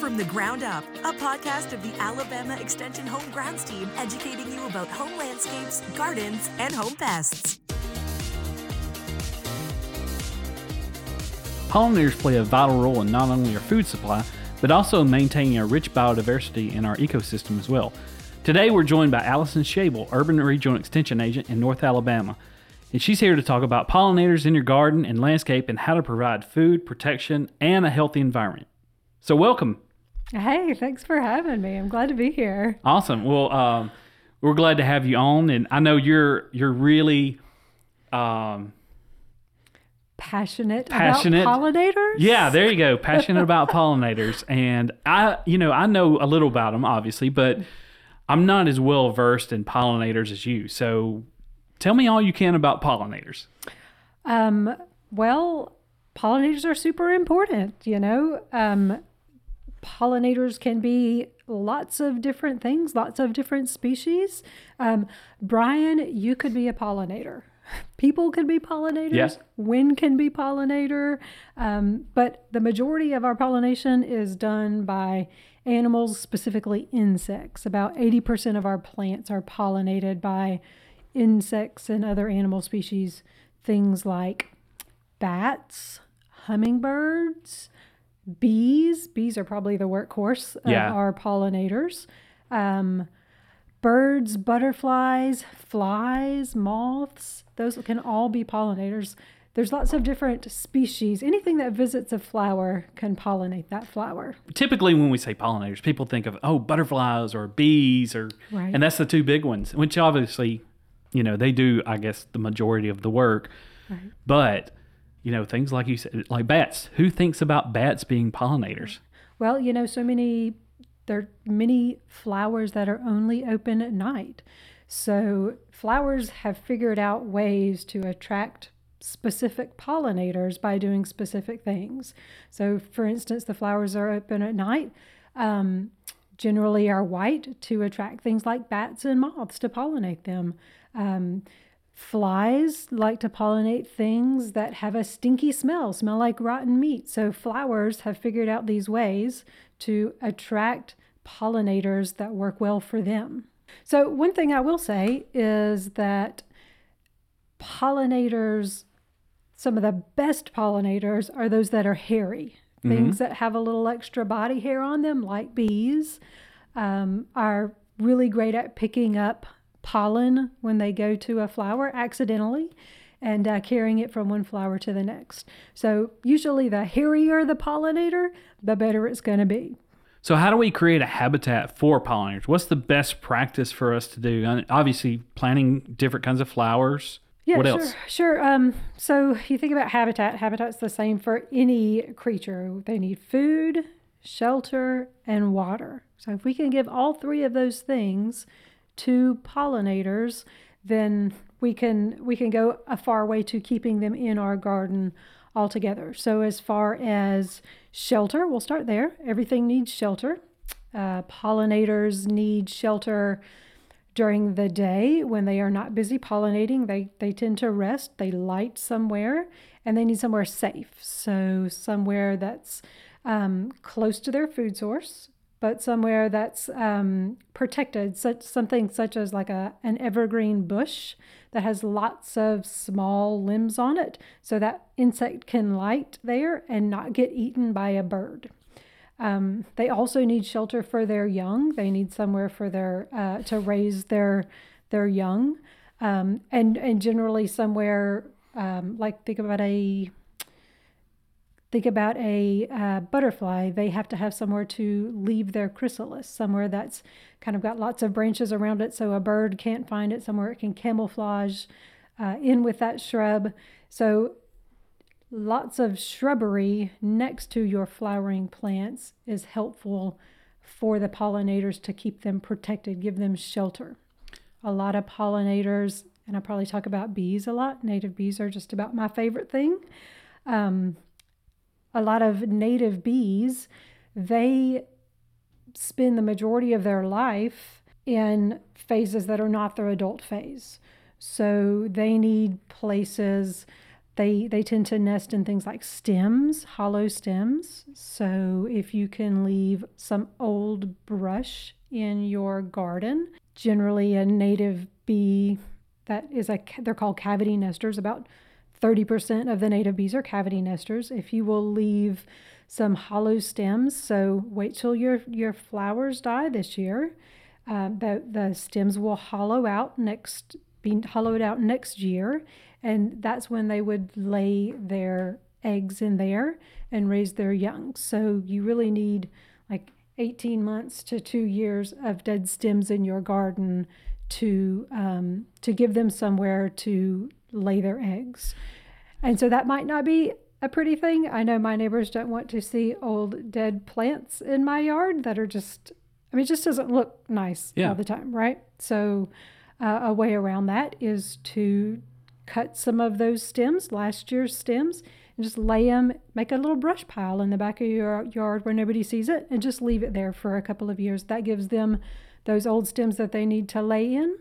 From the Ground Up, a podcast of the Alabama Extension Home Grounds team educating you about home landscapes, gardens, and home pests. Pollinators play a vital role in not only our food supply, but also maintaining a rich biodiversity in our ecosystem as well. Today, we're joined by Allison Shable, Urban Regional Extension Agent in North Alabama. And she's here to talk about pollinators in your garden and landscape and how to provide food, protection, and a healthy environment. So, welcome. Hey, thanks for having me. I'm glad to be here. Awesome. Well, um, we're glad to have you on, and I know you're you're really um, passionate, passionate about pollinators. Yeah, there you go. Passionate about pollinators, and I, you know, I know a little about them, obviously, but I'm not as well versed in pollinators as you. So, tell me all you can about pollinators. Um, well, pollinators are super important. You know, um, pollinators can be lots of different things, lots of different species. Um, Brian, you could be a pollinator. People can be pollinators. Yes. Wind can be pollinator. Um, but the majority of our pollination is done by animals, specifically insects. About 80% of our plants are pollinated by insects and other animal species, things like bats, hummingbirds, bees. Bees are probably the workhorse of Yeah. our pollinators. Um, birds, butterflies, flies, moths, those can all be pollinators. There's lots of different species. Anything that visits a flower can pollinate that flower. Typically, when we say pollinators, people think of oh butterflies or bees, or Right. and that's the two big ones, which obviously, you know, they do. I guess the majority of the work, but you know, things like you said, like bats. Who thinks about bats being pollinators? Well, you know, so many there are many flowers that are only open at night. So flowers have figured out ways to attract specific pollinators by doing specific things. So, for instance, the flowers are open at night. Um, generally are white to attract things like bats and moths to pollinate them. Um, Flies like to pollinate things that have a stinky smell, smell like rotten meat. So, flowers have figured out these ways to attract pollinators that work well for them. So, one thing I will say is that pollinators, some of the best pollinators are those that are hairy, things that have a little extra body hair on them, like bees, um, are really great at picking up pollen when they go to a flower accidentally and uh, carrying it from one flower to the next. So, usually, the hairier the pollinator, the better it's going to be. So, how do we create a habitat for pollinators? What's the best practice for us to do? Obviously, planting different kinds of flowers. Yeah, what sure, else? sure. Um, so you think about habitat. Habitat's the same for any creature. They need food, shelter, and water. So if we can give all three of those things to pollinators, then we can we can go a far way to keeping them in our garden altogether. So as far as shelter, we'll start there. Everything needs shelter. Uh, pollinators need shelter during the day when they are not busy pollinating they they tend to rest they light somewhere and they need somewhere safe so somewhere that's um, close to their food source but somewhere that's um, protected such something such as like a an evergreen bush that has lots of small limbs on it so that insect can light there and not get eaten by a bird um, they also need shelter for their young. They need somewhere for their uh, to raise their their young, um, and and generally somewhere um, like think about a think about a uh, butterfly. They have to have somewhere to leave their chrysalis, somewhere that's kind of got lots of branches around it, so a bird can't find it. Somewhere it can camouflage uh, in with that shrub. So lots of shrubbery next to your flowering plants is helpful for the pollinators to keep them protected, give them shelter. A lot of pollinators, and I probably talk about bees a lot, native bees are just about my favorite thing. Um, a lot of native bees, they spend the majority of their life in phases that are not their adult phase. So they need places they they tend to nest in things like stems, hollow stems. So if you can leave some old brush in your garden, generally a native bee that is a they're called cavity nesters. About 30% of the native bees are cavity nesters. If you will leave some hollow stems, so wait till your your flowers die this year. Uh, the the stems will hollow out next be hollowed out next year and that's when they would lay their eggs in there and raise their young. So you really need like 18 months to two years of dead stems in your garden to um, to give them somewhere to lay their eggs. And so that might not be a pretty thing. I know my neighbors don't want to see old dead plants in my yard that are just I mean it just doesn't look nice Yeah. all the time, right? So uh, a way around that is to cut some of those stems, last year's stems, and just lay them, make a little brush pile in the back of your yard where nobody sees it, and just leave it there for a couple of years. That gives them those old stems that they need to lay in,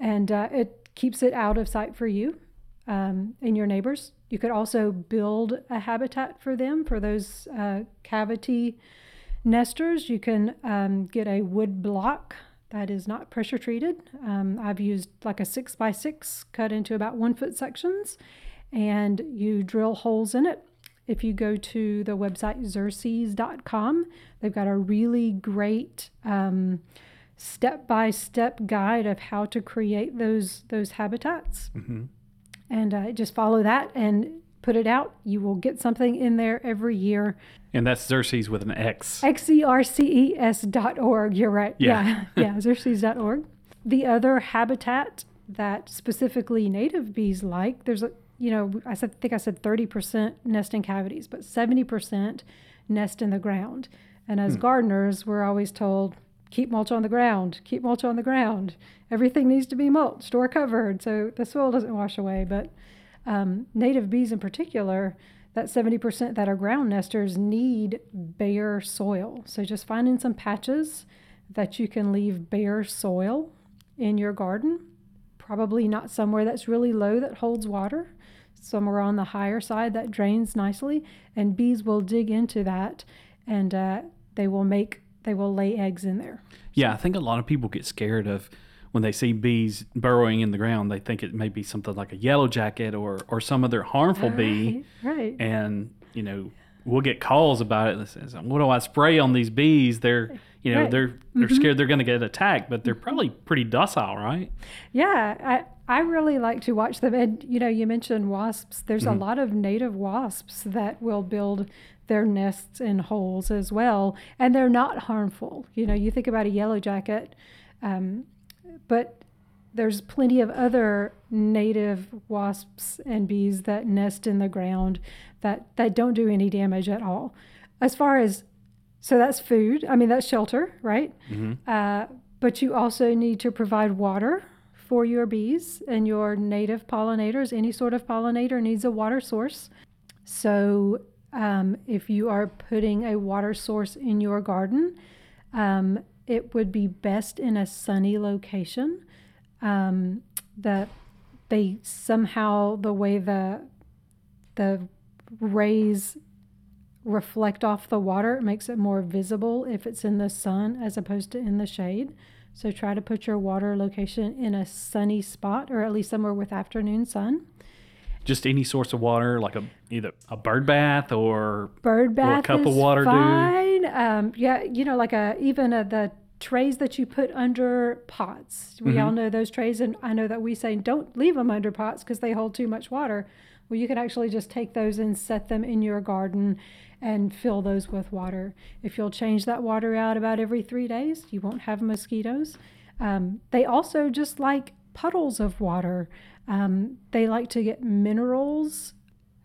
and uh, it keeps it out of sight for you um, and your neighbors. You could also build a habitat for them, for those uh, cavity nesters. You can um, get a wood block that is not pressure treated. Um, I've used like a six by six cut into about one foot sections, and you drill holes in it. If you go to the website xerces.com, they've got a really great step by step guide of how to create those those habitats. And uh, just follow that and put it out. You will get something in there every year. And that's Xerces with an X. X-E-R-C-E-S dot org. You're right. Yeah. Yeah. yeah. org. The other habitat that specifically native bees like, there's a, you know, I said, think I said 30% nest in cavities, but 70% nest in the ground. And as gardeners, we're always told, keep mulch on the ground, keep mulch on the ground. Everything needs to be mulched or covered so the soil doesn't wash away. But um, native bees in particular, that 70% that are ground nesters need bare soil. So just finding some patches that you can leave bare soil in your garden, probably not somewhere that's really low that holds water, somewhere on the higher side that drains nicely, and bees will dig into that and uh, they will make they will lay eggs in there. Yeah, I think a lot of people get scared of when they see bees burrowing in the ground. They think it may be something like a yellow jacket or or some other harmful bee, Right, right. and you know we'll get calls about it that says, "What do I spray on these bees?" They're you know Right. they're they're mm-hmm. scared they're going to get attacked, but they're mm-hmm. probably pretty docile, right? Yeah, I I really like to watch them. And you know, you mentioned wasps. There's a lot of native wasps that will build their nests in holes as well, and they're not harmful. You know, you think about a yellow jacket, um, but there's plenty of other native wasps and bees that nest in the ground that that don't do any damage at all. As far as so that's food. I mean that's shelter, right? Uh, but you also need to provide water for your bees and your native pollinators. Any sort of pollinator needs a water source. So um, if you are putting a water source in your garden, um, it would be best in a sunny location. Um, that they somehow the way the the rays reflect off the water it makes it more visible if it's in the sun as opposed to in the shade. So try to put your water location in a sunny spot or at least somewhere with afternoon sun. Just any source of water, like a either a bird bath or Bird bath cup of water fine. Um, yeah, you know, like a even a, the trays that you put under pots. We Mm-hmm. all know those trays, and I know that we say don't leave them under pots because they hold too much water. Well, you can actually just take those and set them in your garden and fill those with water. If you'll change that water out about every three days, you won't have mosquitoes. Um, they also just like puddles of water. Um, they like to get minerals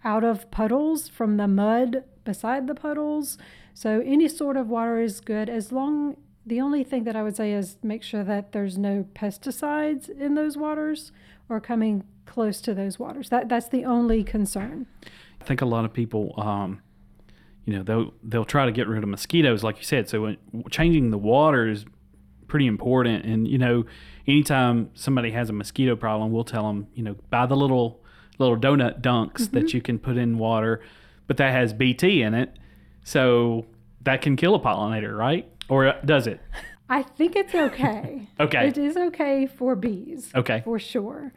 out of puddles from the mud beside the puddles. So any sort of water is good as long the only thing that I would say is make sure that there's no pesticides in those waters or coming close to those waters. That that's the only concern. I think a lot of people, um, you know, they'll they'll try to get rid of mosquitoes, like you said. So when, changing the water is pretty important. And you know, anytime somebody has a mosquito problem, we'll tell them, you know, buy the little little donut dunks that you can put in water, but that has BT in it. So that can kill a pollinator, right? Or does it? I think it's okay. Okay. It is okay for bees. Okay. For sure.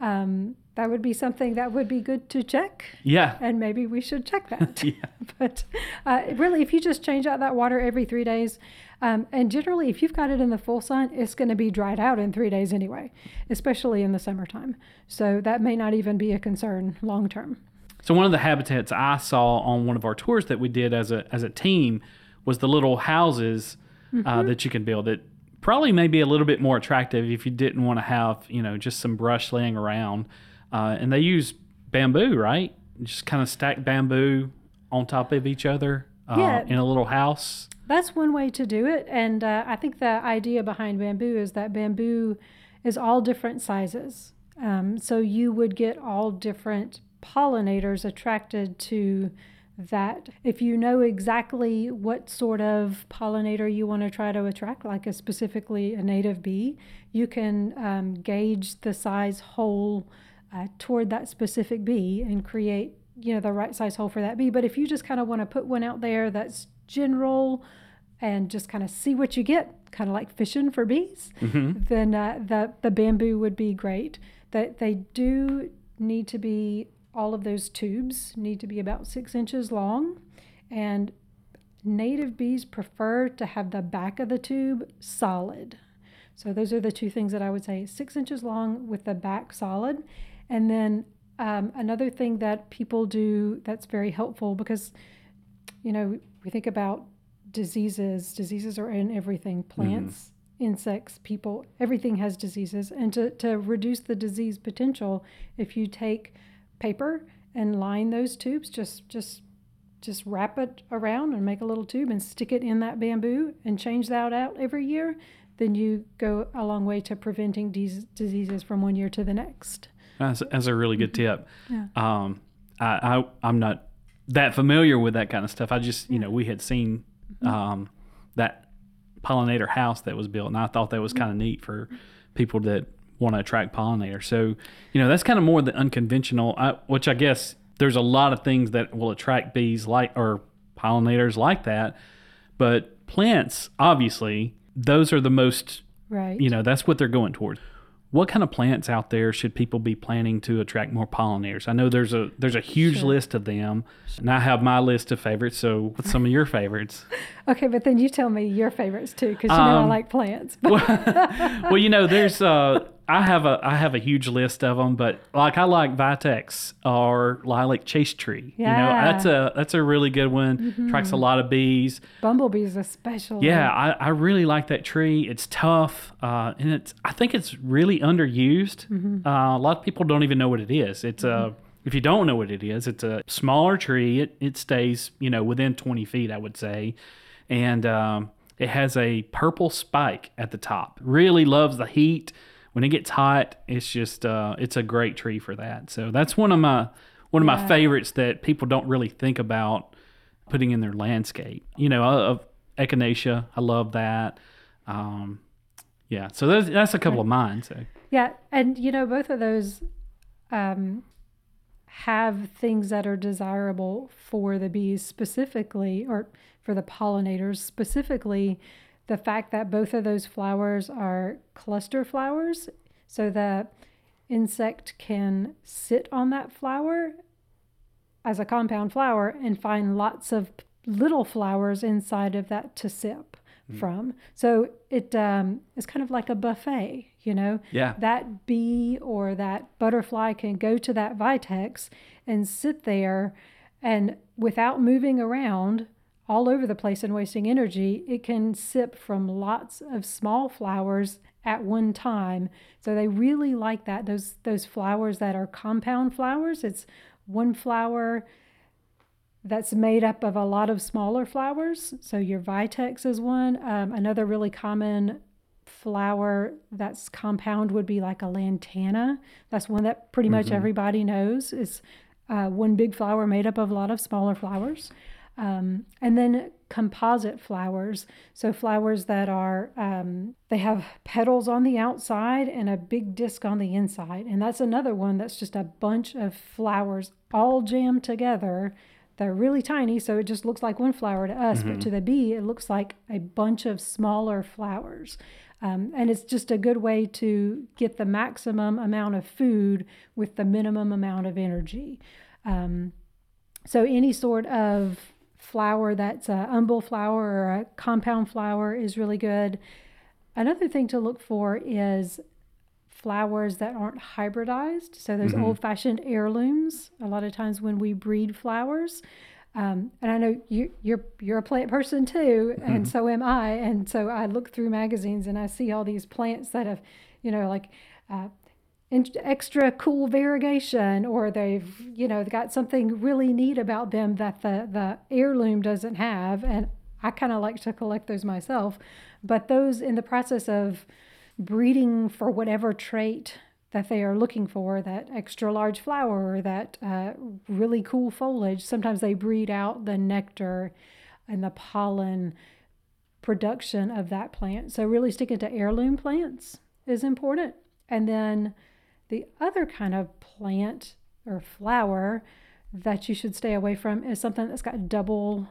Um, that would be something that would be good to check. Yeah. And maybe we should check that. Yeah. But uh, really, if you just change out that water every three days, um, and generally, if you've got it in the full sun, it's going to be dried out in three days anyway, especially in the summertime. So that may not even be a concern long term. So one of the habitats I saw on one of our tours that we did as a as a team was the little houses uh, that you can build. It probably may be a little bit more attractive if you didn't want to have you know just some brush laying around. Uh, and they use bamboo, right? Just kind of stack bamboo on top of each other uh, Yeah. in a little house. That's one way to do it. And uh, I think the idea behind bamboo is that bamboo is all different sizes. Um, so you would get all different pollinators attracted to that. If you know exactly what sort of pollinator you want to try to attract, like a specifically a native bee, you can um, gauge the size hole uh, toward that specific bee and create you know the right size hole for that bee. But if you just kind of want to put one out there that's general and just kind of see what you get, kind of like fishing for bees, then uh, the the bamboo would be great. That they do need to be all of those tubes need to be about six inches long, and native bees prefer to have the back of the tube solid. So those are the two things that I would say: six inches long with the back solid, and then um, another thing that people do that's very helpful because you know we think about diseases. Diseases are in everything: plants, insects, people. Everything has diseases, and to to reduce the disease potential, if you take paper and line those tubes, just just just wrap it around and make a little tube and stick it in that bamboo and change that out every year, then you go a long way to preventing these diseases from one year to the next. That's, that's a really good tip. Yeah. Um, I, I I'm not that familiar with that kind of stuff. I just you know we had seen um, that pollinator house that was built, and I thought that was kind of neat for people that want to attract pollinators. So you know that's kind of more the unconventional, I, which I guess there's a lot of things that will attract bees like or pollinators like that, but plants obviously those are the most Right. you know that's what they're going towards what kind of plants out there should people be planting to attract more pollinators i know there's a there's a huge Sure. list of them and i have my list of favorites so what's some of your favorites Okay, but then you tell me your favorites too, because you know I Um, like plants. well you know there's uh i have a i have a huge list of them but like i like vitex or lilac chaste tree you know Yeah. Mm-hmm. that's a that's a really good one attracts a lot of bees Bumblebees especially. Yeah, I, I really like that tree. It's tough, uh, and it's I think it's really underused. Uh, a lot of people don't even know what it is. It's a if you don't know what it is, it's a smaller tree. It it stays you know within twenty feet, I would say, and um, it has a purple spike at the top. Really loves the heat. When it gets hot, it's just uh, it's a great tree for that. So that's one of my one of my favorites that people don't really think about putting in their landscape. You know, of echinacea, I love that. Um, yeah, so that's, that's a couple of mine. So Yeah, and you know both of those um, have things that are desirable for the bees specifically, or for the pollinators specifically. The fact that both of those flowers are cluster flowers, so the insect can sit on that flower as a compound flower and find lots of little flowers inside of that to sip from. So it um, is kind of like a buffet, you know? Yeah. That bee or that butterfly can go to that vitex and sit there and without moving around all over the place and wasting energy, it can sip from lots of small flowers at one time. So they really like that. Those those flowers that are compound flowers. It's one flower that's made up of a lot of smaller flowers. So your vitex is one. Um, another really common flower that's compound would be like a lantana. That's one that pretty much everybody knows. It's uh, one big flower made up of a lot of smaller flowers. Um, and then composite flowers. So flowers that are, um, they have petals on the outside and a big disc on the inside. And that's another one that's just a bunch of flowers all jammed together. They're really tiny, so it just looks like one flower to us, but to the bee, it looks like a bunch of smaller flowers. Um, and it's just a good way to get the maximum amount of food with the minimum amount of energy. Um, so any sort of flower that's a umbel flower or a compound flower is really good. Another thing to look for is flowers that aren't hybridized. So those old-fashioned heirlooms. A lot of times when we breed flowers, um, and I know you, you're you're a plant person too, and so am I. And so I look through magazines and I see all these plants that have, you know, like uh, in- extra cool variegation, or they've you know got something really neat about them that the the heirloom doesn't have. And I kind of like to collect those myself, but those in the process of breeding for whatever trait that they are looking for that extra large flower or that uh, really cool foliage sometimes they breed out the nectar and the pollen production of that plant so really sticking to heirloom plants is important and then the other kind of plant or flower that you should stay away from is something that's got double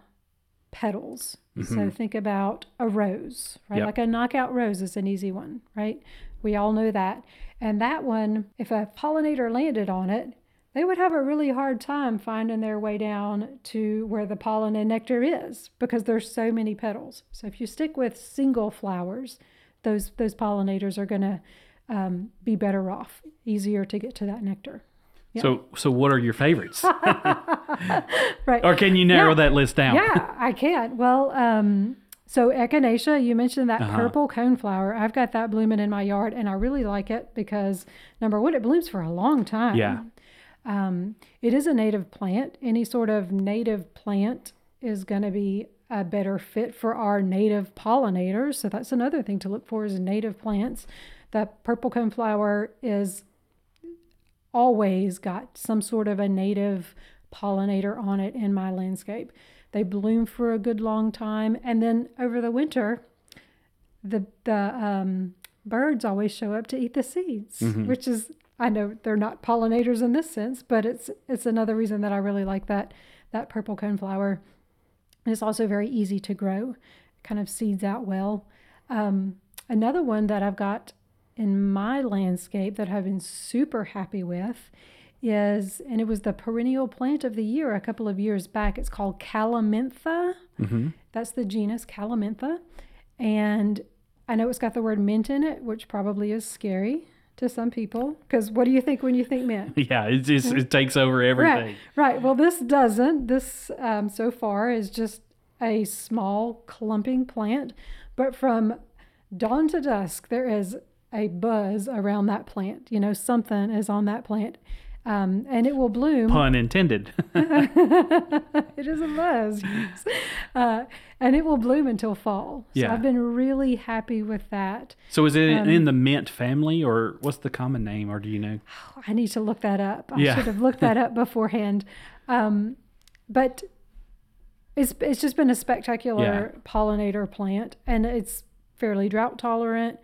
petals. So think about a rose, right? Yep. Like a knockout rose is an easy one, right? We all know that. And that one, if a pollinator landed on it, they would have a really hard time finding their way down to where the pollen and nectar is because there's so many petals. So if you stick with single flowers, those those pollinators are going to um, be better off, easier to get to that nectar. So, so what are your favorites? Right. or can you narrow Yeah. that list down? Yeah, I can. Well, um, so echinacea, you mentioned that Uh-huh. purple coneflower. I've got that blooming in my yard, and I really like it because number one, it blooms for a long time. Yeah. Um, it is a native plant. Any sort of native plant is going to be a better fit for our native pollinators. So that's another thing to look for is native plants. The purple coneflower is always got some sort of a native pollinator on it in my landscape. They bloom for a good long time, and then over the winter, the the um, birds always show up to eat the seeds, which is I know they're not pollinators in this sense, but it's it's another reason that I really like that that purple coneflower. And it's also very easy to grow, kind of seeds out well. Um, another one that I've got in my landscape that I've been super happy with is, and it was the perennial plant of the year a couple of years back. It's called Calamintha. That's the genus Calamintha. And I know it's got the word mint in it, which probably is scary to some people. Because what do you think when you think mint? Yeah, it just it takes over everything. Right, right. Well, this doesn't. This um, so far is just a small clumping plant, but from dawn to dusk there is a buzz around that plant. You know, something is on that plant, um, and it will bloom. Pun intended. it is a buzz, yes. uh, and it will bloom until fall. So Yeah. I've been really happy with that. so is it Um, in the mint family or what's the common name or do you know? I need to look that up. I Yeah. should have looked that up beforehand. Um, but it's it's just been a spectacular Yeah. pollinator plant, and it's fairly drought tolerant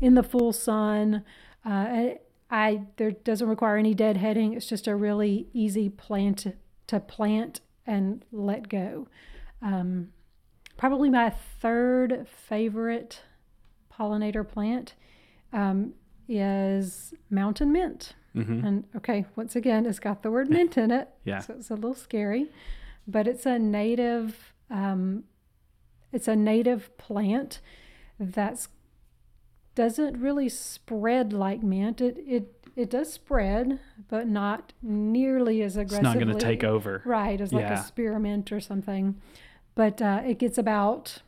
in the full sun. Uh, and I there doesn't require any deadheading. It's just a really easy plant to plant and let go. Um, probably my third favorite pollinator plant um, is mountain mint. And okay, once again, it's got the word mint in it. Yeah. So it's a little scary, but it's a native. Um, it's a native plant that's doesn't really spread like mint. It it it does spread, but not nearly as aggressively. It's not going to take over. Right, as like Yeah. a spearmint or something. But uh, it gets about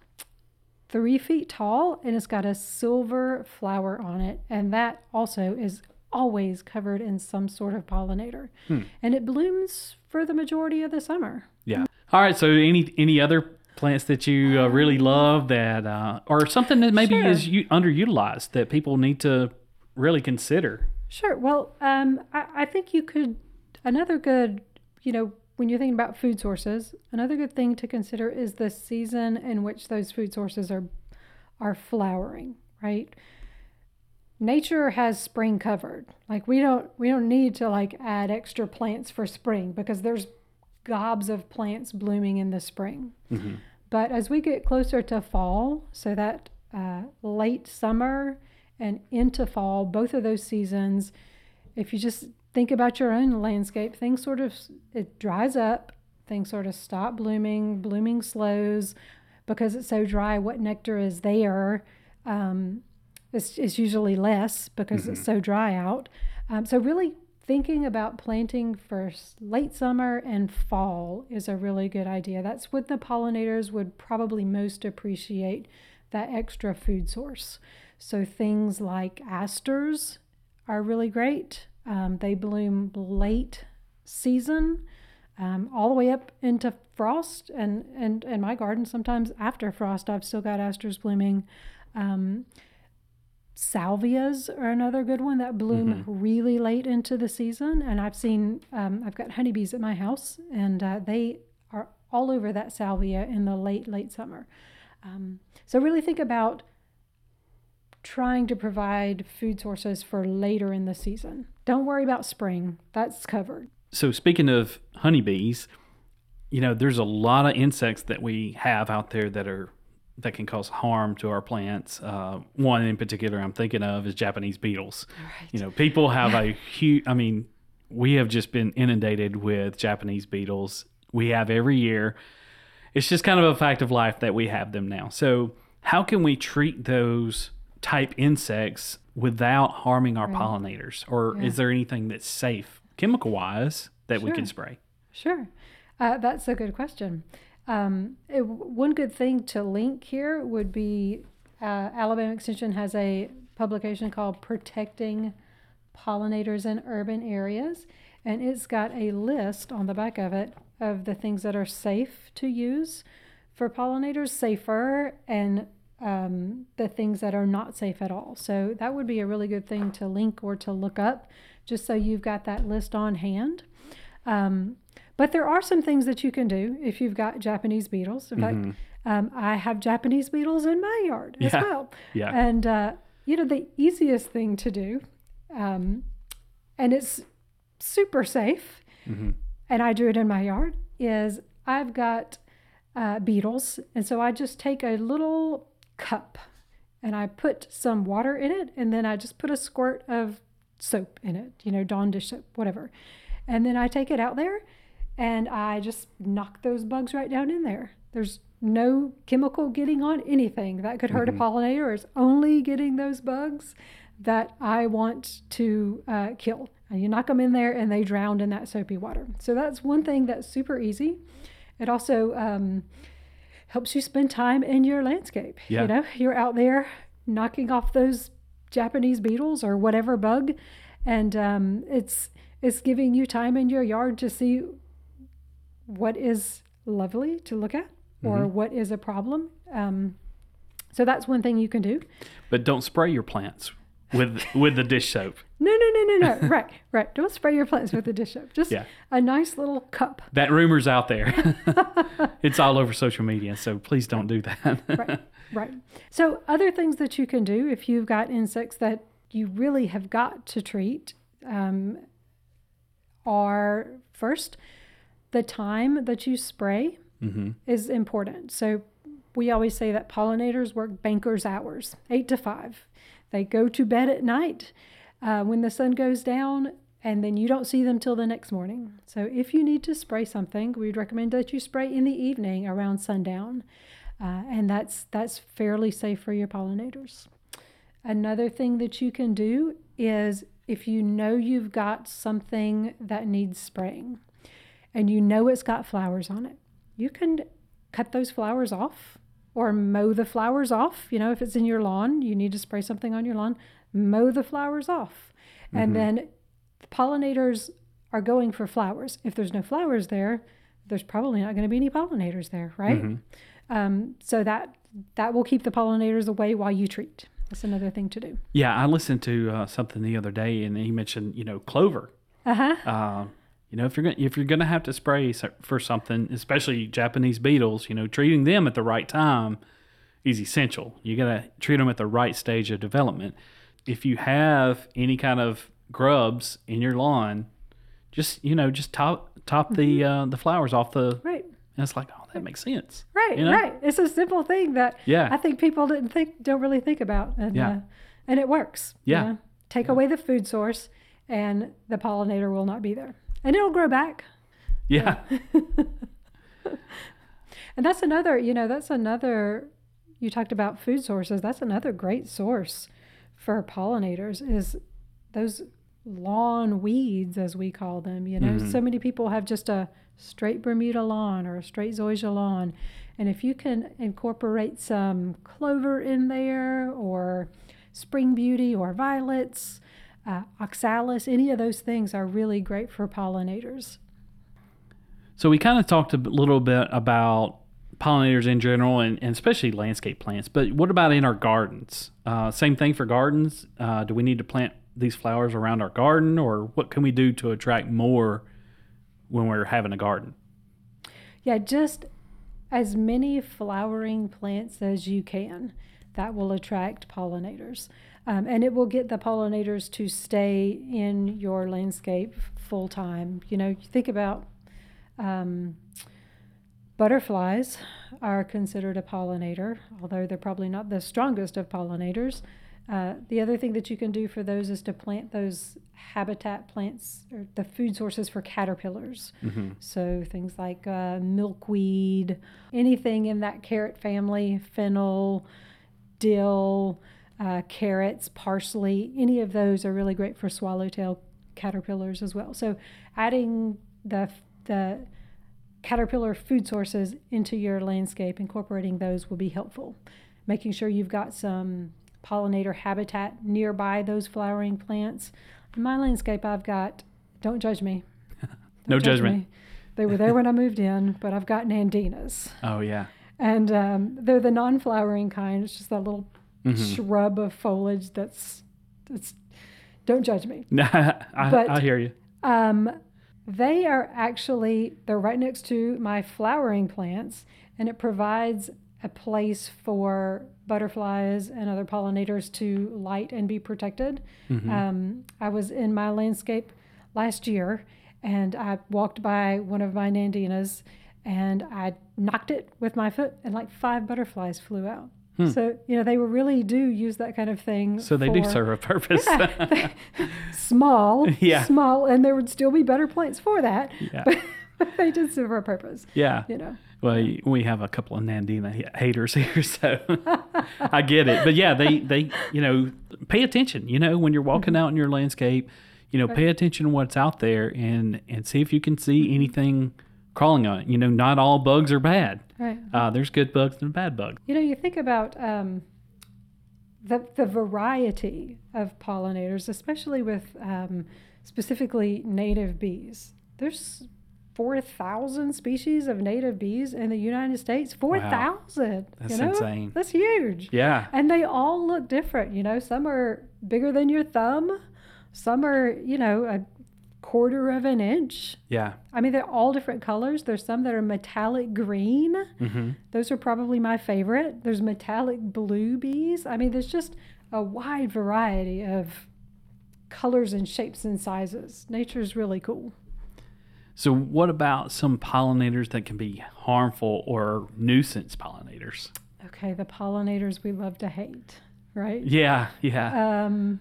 three feet tall and it's got a silver flower on it. And that also is always covered in some sort of pollinator. Hmm. And it blooms for the majority of the summer. Yeah. All right. So any any other plants that you uh, really love that uh, or something that maybe Sure. is u- underutilized that people need to really consider? Sure. Well, um, I, I think you could, another good, you know, when you're thinking about food sources, another good thing to consider is the season in which those food sources are are flowering, right? Nature has spring covered. Like we don't we don't need to like add extra plants for spring because there's gobs of plants blooming in the spring. Mm-hmm. But as we get closer to fall, so that uh, late summer and into fall, both of those seasons, if you just think about your own landscape, things sort of it dries up, things sort of stop blooming, blooming slows because it's so dry. What nectar is there um, is, is usually less because mm-hmm. it's so dry out. Um, so really thinking about planting for late summer and fall is a really good idea. That's what the pollinators would probably most appreciate that extra food source. So things like asters are really great. Um, they bloom late season, um, all the way up into frost, and and and my garden sometimes after frost, I've still got asters blooming. Um, salvias are another good one that bloom mm-hmm. really late into the season, and I've seen um, I've got honeybees at my house, and uh, they are all over that salvia in the late late summer. Um, so really think about trying to provide food sources for later in the season. Don't worry about spring, that's covered. So, speaking of honeybees, you know, there's a lot of insects that we have out there that are that can cause harm to our plants. Uh, one in particular I'm thinking of is Japanese beetles. Right. You know, people have yeah. a huge. I mean, we have just been inundated with Japanese beetles. We have every year. It's just kind of a fact of life that we have them now. So, how can we treat those type insects without harming our right. pollinators? Or yeah. is there anything that's safe chemical wise that sure. we can spray? Sure. Uh, that's a good question. Um, it, one good thing to link here would be uh, Alabama Extension has a publication called Protecting Pollinators in Urban Areas, and it's got a list on the back of it of the things that are safe to use for pollinators, safer, and um, the things that are not safe at all. So that would be a really good thing to link or to look up just so you've got that list on hand. Um, but there are some things that you can do if you've got Japanese beetles. In mm-hmm. fact, um, I have Japanese beetles in my yard as well. Yeah. And, uh, you know, the easiest thing to do, um, and it's super safe, mm-hmm. and I do it in my yard, is I've got uh, beetles. And so I just take a little cup and I put some water in it and then I just put a squirt of soap in it, you know, Dawn dish soap, whatever. And then I take it out there and I just knock those bugs right down in there. There's no chemical getting on anything that could hurt mm-hmm. a pollinator. It's only getting those bugs that I want to uh, kill. And you knock them in there and they drown in that soapy water. So that's one thing that's super easy. It also, um, helps you spend time in your landscape. Yeah. You know, you're out there knocking off those Japanese beetles or whatever bug, and um, it's it's giving you time in your yard to see what is lovely to look at or mm-hmm. what is a problem. Um, so that's one thing you can do. But don't spray your plants with with the dish soap. No, no, no, no, no. right, right. Don't spray your plants with the dish soap. Just yeah. a nice little cup. That rumor's out there. it's all over social media, so please don't do that. right, right. So other things that you can do if you've got insects that you really have got to treat um, are first the time that you spray mm-hmm. is important. So we always say that pollinators work banker's hours, eight to five. They go to bed at night uh, when the sun goes down, and then you don't see them till the next morning. So if you need to spray something, we'd recommend that you spray in the evening around sundown, uh, and that's that's fairly safe for your pollinators. Another thing that you can do is if you know you've got something that needs spraying, and you know it's got flowers on it, you can cut those flowers off or mow the flowers off. You know, if it's in your lawn, you need to spray something on your lawn, mow the flowers off. Mm-hmm. And then the pollinators are going for flowers. If there's no flowers there, there's probably not going to be any pollinators there, right? Mm-hmm. Um, so that that will keep the pollinators away while you treat. That's another thing to do. Yeah, I listened to uh, something the other day, and he mentioned you know clover. Uh-huh. Uh, You know, if you're gonna, if you're gonna have to spray for something, especially Japanese beetles, you know, treating them at the right time is essential. You gotta treat them at the right stage of development. If you have any kind of grubs in your lawn, just you know, just top top the uh, the flowers off the. Right. And it's like, oh, that makes sense. Right, You know? right. It's a simple thing that Yeah. I think people didn't think, don't really think about, and Yeah. uh, and it works. you Yeah. know. Take away the food source, and the pollinator will not be there, and it'll grow back. Yeah. And that's another, you know, that's another. You talked about food sources. That's another great source for pollinators is those lawn weeds, as we call them. You know, mm-hmm. so many people have just a straight Bermuda lawn or a straight zoysia lawn, and if you can incorporate some clover in there or spring beauty or violets, uh, oxalis, any of those things are really great for pollinators. So we kind of talked a little bit about pollinators in general and, and especially landscape plants. But what about in our gardens? Uh, same thing for gardens. Uh, do we need to plant these flowers around our garden, or what can we do to attract more when we're having a garden? Yeah, just as many flowering plants as you can. That will attract pollinators. Um, and it will get the pollinators to stay in your landscape full time. You know, you think about um, butterflies are considered a pollinator, although they're probably not the strongest of pollinators. Uh, the other thing that you can do for those is to plant those habitat plants or the food sources for caterpillars. So things like uh, milkweed, anything in that carrot family, fennel, dill, uh, carrots, parsley, any of those are really great for swallowtail caterpillars as well. So adding the the caterpillar food sources into your landscape, incorporating those will be helpful. Making sure you've got some pollinator habitat nearby those flowering plants. In my landscape, I've got, don't judge me. No Don't judge judgment. me. They were there when I moved in, but I've got nandinas. Oh yeah. And um, they're the non flowering kind. It's just that little Mm-hmm. shrub of foliage that's, that's, don't judge me. I, But- I hear you. Um, they are actually they're right next to my flowering plants, and it provides a place for butterflies and other pollinators to light and be protected. Um, I was in my landscape last year, and I walked by one of my nandinas, and I knocked it with my foot, and like five butterflies flew out. Hmm. So you know they really do use that kind of thing. So they do serve a purpose. small, Yeah. small, and there would still be better plants for that. Yeah. But they did serve a purpose. yeah. You know, Well, we have a couple of Nandina haters here, so I get it. But yeah, they they you know pay attention. You know when you're walking mm-hmm. out in your landscape, you know pay attention to what's out there and and see if you can see mm-hmm. anything crawling on it. You know, not all bugs are bad. right? Uh, there's good bugs and bad bugs. You know, you think about um, the the variety of pollinators, especially with um, specifically native bees. There's four thousand species of native bees in the United States. Four thousand. That's you know? insane. That's huge. Yeah. And they all look different. You know, some are bigger than your thumb. Some are, you know, a quarter of an inch. Yeah. I mean, they're all different colors. There's some that are metallic green. hmm Those are probably my favorite. There's metallic blue bees. I mean, there's just a wide variety of colors and shapes and sizes. Nature's really cool. So what about some pollinators that can be harmful or nuisance pollinators? Okay, the pollinators we love to hate, right? Yeah. Yeah. Um,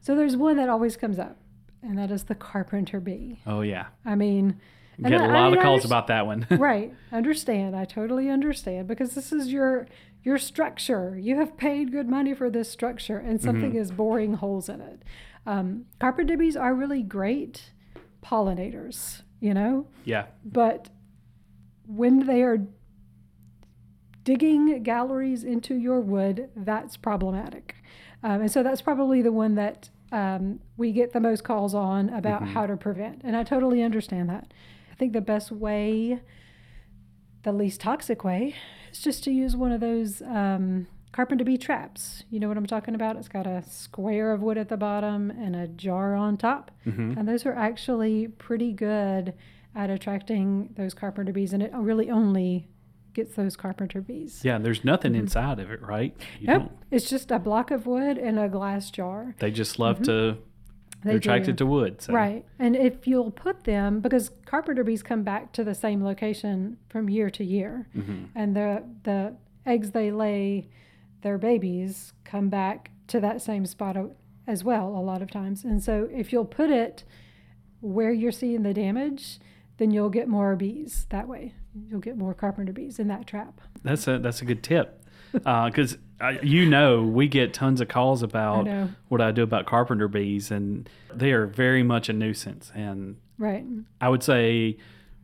so there's one that always comes up, and that is the carpenter bee. oh yeah. I mean, Get a I- I lot mean, of calls about that one. right understand i totally understand because this is your your structure you have paid good money for this structure and something is boring holes in it um, carpenter bees are really great pollinators you know yeah. but when they are digging galleries into your wood that's problematic um, and so that's probably the one that um, we get the most calls on about how to prevent and i totally understand that i think the best way the least toxic way is just to use one of those um, carpenter bee traps. You know what I'm talking about? It's got a square of wood at the bottom and a jar on top. Mm-hmm. And those are actually pretty good at attracting those carpenter bees. And it really only gets those carpenter bees. Yeah, there's nothing inside of it, right? You Nope. don't- It's just a block of wood and a glass jar. They just love to. Mm-hmm. They They're attracted do. to wood. So. Right. And if you'll put them, because carpenter bees come back to the same location from year to year, Mhm. and the, the eggs they lay, their babies, come back to that same spot as well a lot of times. And so if you'll put it where you're seeing the damage, then you'll get more bees that way. You'll get more carpenter bees in that trap. That's a that's a good tip, because uh, you know we get tons of calls about know. what I do about carpenter bees, and they are very much a nuisance. And Right. I would say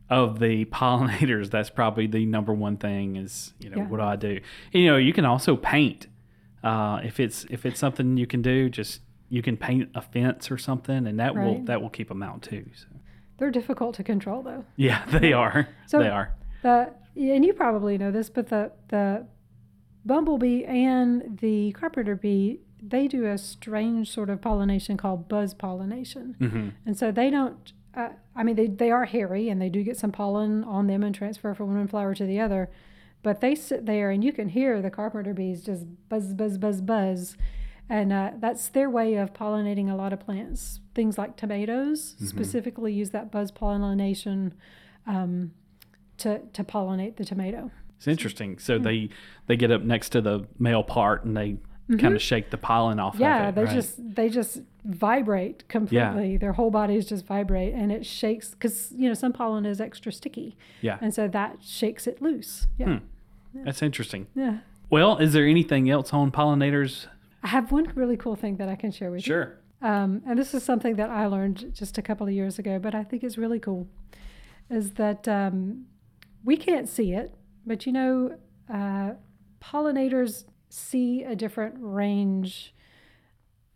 of the pollinators, that's probably the number one thing is you know Yeah. what do I do? And, you know, you can also paint. Uh, if it's if it's something you can do, just you can paint a fence or something, and that will that will keep them out too. So. They're difficult to control though. Yeah, they are. So- they are. The and you probably know this, but the the bumblebee and the carpenter bee they do a strange sort of pollination called buzz pollination, hmm and so they don't. Uh, I mean, they they are hairy and they do get some pollen on them and transfer from one flower to the other, but they sit there and you can hear the carpenter bees just buzz buzz buzz buzz. And uh, that's their way of pollinating a lot of plants. Things like tomatoes specifically use that buzz pollination um, to to pollinate the tomato. It's interesting. So they they get up next to the male part and they kind of shake the pollen off Mm-hmm. Yeah, of it. they right? just they just vibrate completely. Their whole bodies just vibrate, and it shakes because you know some pollen is extra sticky, yeah. and so that shakes it loose. Yeah, That's interesting. yeah. Well, is there anything else on pollinators? I have one really cool thing that I can share with Sure. you. Sure. Um, and this is something that I learned just a couple of years ago, but I think is really cool. Is that um, we can't see it, but you know, uh, pollinators see a different range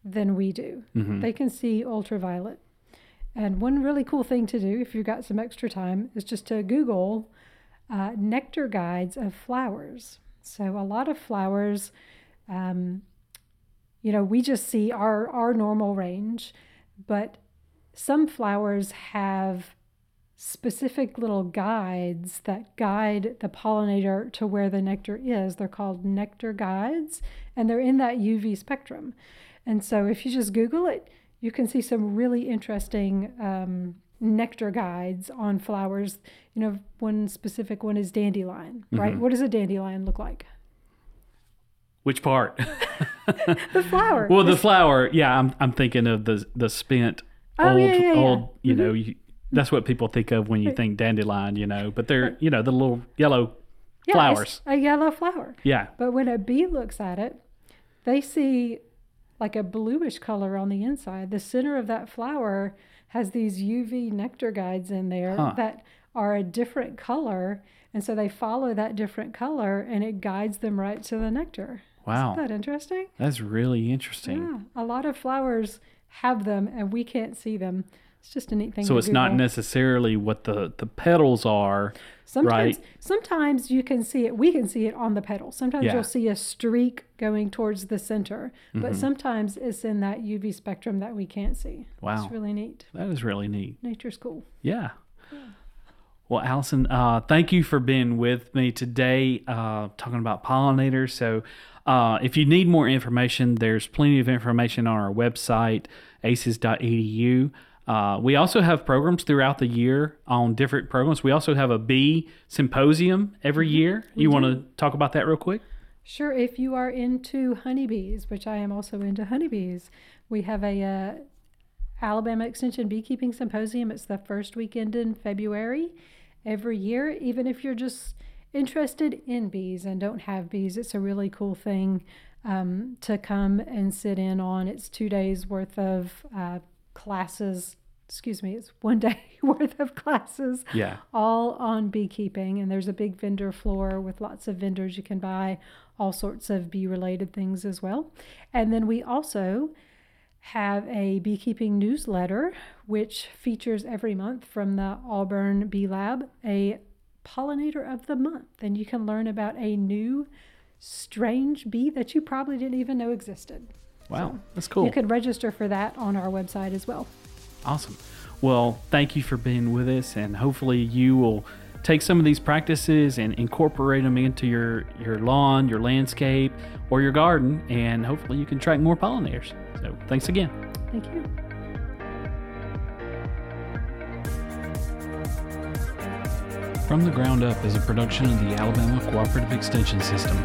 than we do. Mhm. They can see ultraviolet. And one really cool thing to do if you've got some extra time is just to Google uh, nectar guides of flowers. So a lot of flowers, um, you know, we just see our our normal range, but some flowers have specific little guides that guide the pollinator to where the nectar is. They're called nectar guides, and they're in that UV spectrum. And so if you just Google it, you can see some really interesting um, nectar guides on flowers. You know, one specific one is dandelion, right? What does a dandelion look like? Which part? The flower. well, the flower. Yeah, I'm I'm thinking of the the spent Oh, old yeah, yeah, yeah. old. You know, you, Mm. that's what people think of when you think dandelion. You know, but they're you know the little yellow Yeah, flowers. A yellow flower. Yeah. But when a bee looks at it, they see like a bluish color on the inside. The center of that flower has these UV nectar guides in there Huh. that are a different color. And so they follow that different color and it guides them right to the nectar. Wow. Isn't that interesting? That's really interesting. Yeah. A lot of flowers have them and we can't see them. It's just a neat thing So it's not necessarily what the the petals are. Sometimes, Right. sometimes you can see it. We can see it on the petal. Sometimes Yeah. you'll see a streak going towards the center, Mm-hmm. but sometimes it's in that UV spectrum that we can't see. Wow. it's really neat. That is really neat. Nature's cool. Yeah. Well, Allison, uh, thank you for being with me today, uh, talking about pollinators. So, uh, if you need more information, there's plenty of information on our website, aces.edu. Uh, we also have programs throughout the year on different programs. We also have a bee symposium every year. You want to talk about that real quick? Sure, if you are into honeybees, which I am also into honeybees, we have a uh, Alabama Extension Beekeeping Symposium. It's the first weekend in February every year. Even if you're just interested in bees and don't have bees, it's a really cool thing um, to come and sit in on. It's two days worth of uh, classes. Excuse me, it's one day worth of classes Yeah. all on beekeeping and there's a big vendor floor with lots of vendors you can buy all sorts of bee related things as well and then we also have a beekeeping newsletter which features every month from the auburn bee lab a pollinator of the month and you can learn about a new strange bee that you probably didn't even know existed. Wow, that's cool. You could register for that on our website as well. Awesome. Well, thank you for being with us, and hopefully you will take some of these practices and incorporate them into your your lawn, your landscape, or your garden, and hopefully you can attract more pollinators. So, thanks again. Thank you. From the Ground Up is a production of the Alabama Cooperative Extension System.